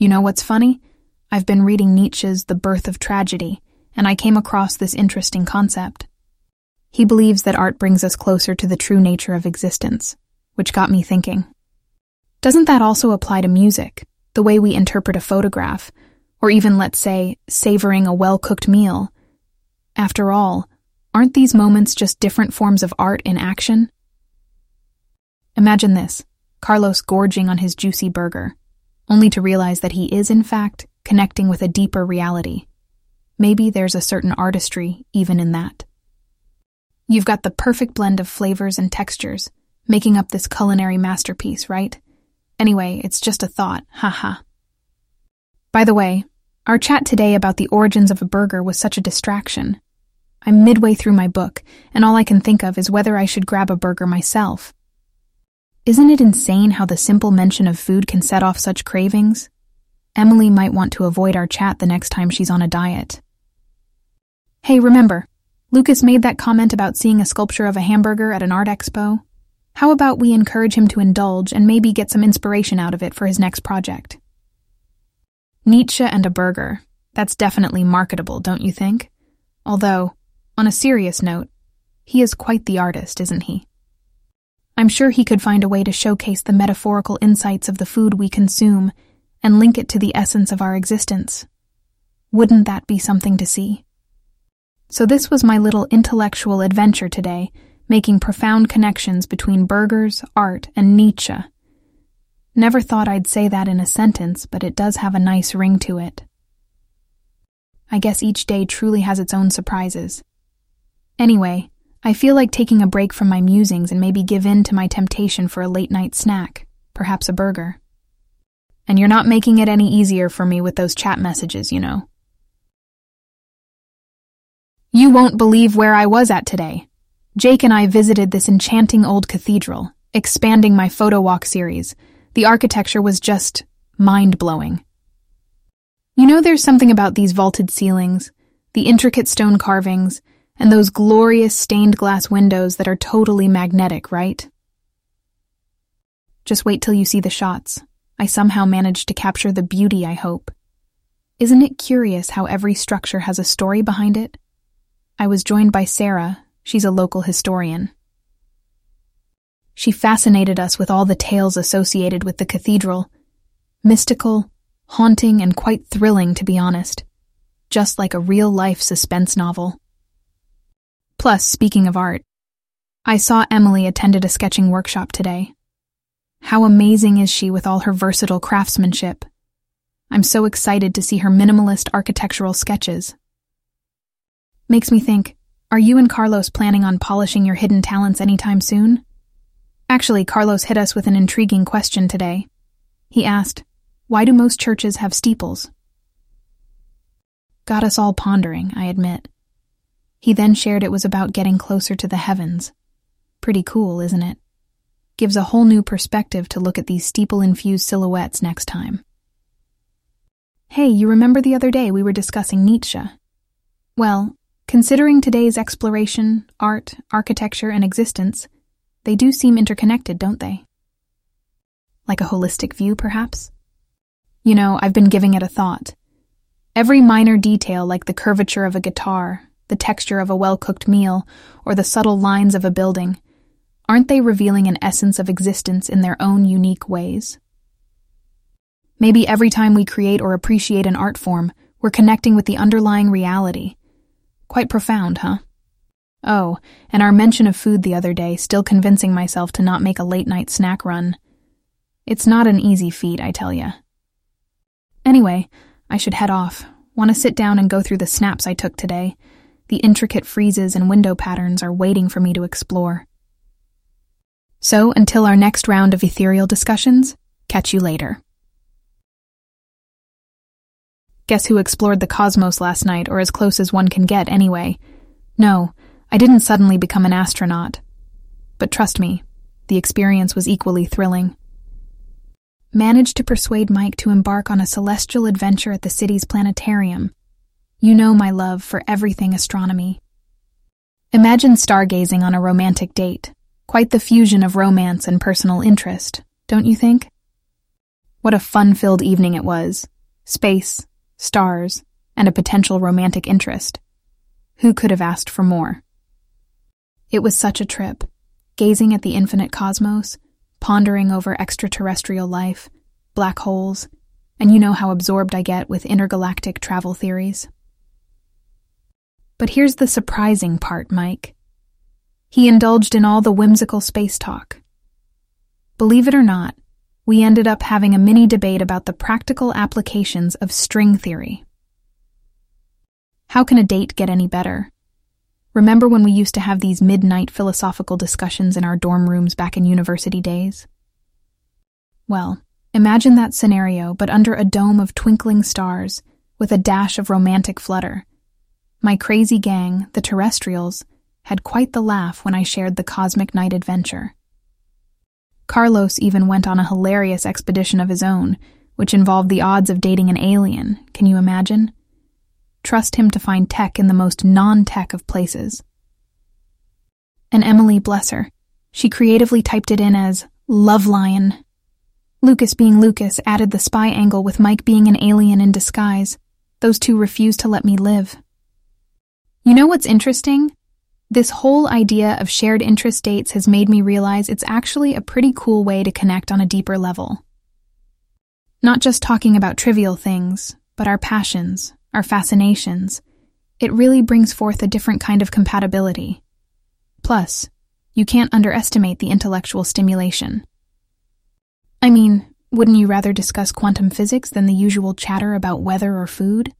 You know what's funny? I've been reading Nietzsche's The Birth of Tragedy, and I came across this interesting concept. He believes that art brings us closer to the true nature of existence, which got me thinking. Doesn't that also apply to music, the way we interpret a photograph, or even, let's say, savoring a well cooked meal? After all, aren't these moments just different forms of art in action? Imagine this Carlos gorging on his juicy burger, only to realize that he is, in fact, connecting with a deeper reality. Maybe there's a certain artistry even in that. You've got the perfect blend of flavors and textures, making up this culinary masterpiece, right? Anyway, it's just a thought, haha. By the way, our chat today about the origins of a burger was such a distraction. I'm midway through my book, and all I can think of is whether I should grab a burger myself. Isn't it insane how the simple mention of food can set off such cravings? Emily might want to avoid our chat the next time she's on a diet. Hey, remember, Lucas made that comment about seeing a sculpture of a hamburger at an art expo. How about we encourage him to indulge and maybe get some inspiration out of it for his next project? Nietzsche and a burger. That's definitely marketable, don't you think? Although, on a serious note, he is quite the artist, isn't he? I'm sure he could find a way to showcase the metaphorical insights of the food we consume and link it to the essence of our existence. Wouldn't that be something to see? So, this was my little intellectual adventure today, making profound connections between burgers, art, and Nietzsche. Never thought I'd say that in a sentence, but it does have a nice ring to it. I guess each day truly has its own surprises. Anyway, I feel like taking a break from my musings and maybe give in to my temptation for a late night snack, perhaps a burger. And you're not making it any easier for me with those chat messages, you know. You won't believe where I was at today. Jake and I visited this enchanting old cathedral, expanding my photo walk series. The architecture was just mind blowing. You know, there's something about these vaulted ceilings, the intricate stone carvings, and those glorious stained glass windows that are totally magnetic, right? Just wait till you see the shots. I somehow managed to capture the beauty, I hope. Isn't it curious how every structure has a story behind it? I was joined by Sarah. She's a local historian. She fascinated us with all the tales associated with the cathedral. Mystical, haunting, and quite thrilling, to be honest. Just like a real life suspense novel. Plus, speaking of art, I saw Emily attended a sketching workshop today. How amazing is she with all her versatile craftsmanship? I'm so excited to see her minimalist architectural sketches. Makes me think, are you and Carlos planning on polishing your hidden talents anytime soon? Actually, Carlos hit us with an intriguing question today. He asked, Why do most churches have steeples? Got us all pondering, I admit. He then shared it was about getting closer to the heavens. Pretty cool, isn't it? Gives a whole new perspective to look at these steeple infused silhouettes next time. Hey, you remember the other day we were discussing Nietzsche? Well, Considering today's exploration, art, architecture, and existence, they do seem interconnected, don't they? Like a holistic view, perhaps? You know, I've been giving it a thought. Every minor detail, like the curvature of a guitar, the texture of a well cooked meal, or the subtle lines of a building, aren't they revealing an essence of existence in their own unique ways? Maybe every time we create or appreciate an art form, we're connecting with the underlying reality Quite profound, huh? Oh, and our mention of food the other day, still convincing myself to not make a late night snack run. It's not an easy feat, I tell ya. Anyway, I should head off. Want to sit down and go through the snaps I took today. The intricate friezes and window patterns are waiting for me to explore. So, until our next round of ethereal discussions, catch you later. Guess who explored the cosmos last night, or as close as one can get anyway? No, I didn't suddenly become an astronaut. But trust me, the experience was equally thrilling. Managed to persuade Mike to embark on a celestial adventure at the city's planetarium. You know my love for everything astronomy. Imagine stargazing on a romantic date. Quite the fusion of romance and personal interest, don't you think? What a fun filled evening it was. Space, stars, and a potential romantic interest. Who could have asked for more? It was such a trip, gazing at the infinite cosmos, pondering over extraterrestrial life, black holes, and you know how absorbed I get with intergalactic travel theories. But here's the surprising part, Mike. He indulged in all the whimsical space talk. Believe it or not, we ended up having a mini debate about the practical applications of string theory. How can a date get any better? Remember when we used to have these midnight philosophical discussions in our dorm rooms back in university days? Well, imagine that scenario, but under a dome of twinkling stars, with a dash of romantic flutter. My crazy gang, the terrestrials, had quite the laugh when I shared the cosmic night adventure. Carlos even went on a hilarious expedition of his own, which involved the odds of dating an alien. Can you imagine? Trust him to find tech in the most non tech of places. And Emily, bless her, she creatively typed it in as Love Lion. Lucas being Lucas added the spy angle with Mike being an alien in disguise. Those two refused to let me live. You know what's interesting? This whole idea of shared interest dates has made me realize it's actually a pretty cool way to connect on a deeper level. Not just talking about trivial things, but our passions, our fascinations. It really brings forth a different kind of compatibility. Plus, you can't underestimate the intellectual stimulation. I mean, wouldn't you rather discuss quantum physics than the usual chatter about weather or food?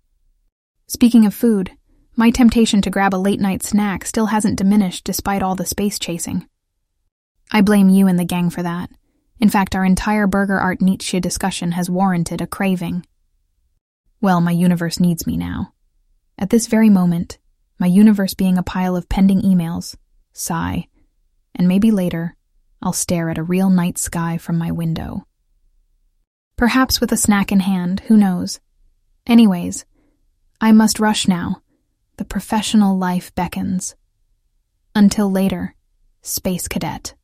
Speaking of food, my temptation to grab a late night snack still hasn't diminished despite all the space chasing. I blame you and the gang for that. In fact, our entire Burger Art Nietzsche discussion has warranted a craving. Well, my universe needs me now. At this very moment, my universe being a pile of pending emails, sigh, and maybe later, I'll stare at a real night sky from my window. Perhaps with a snack in hand, who knows? Anyways, I must rush now the professional life beckons. Until later, Space Cadet.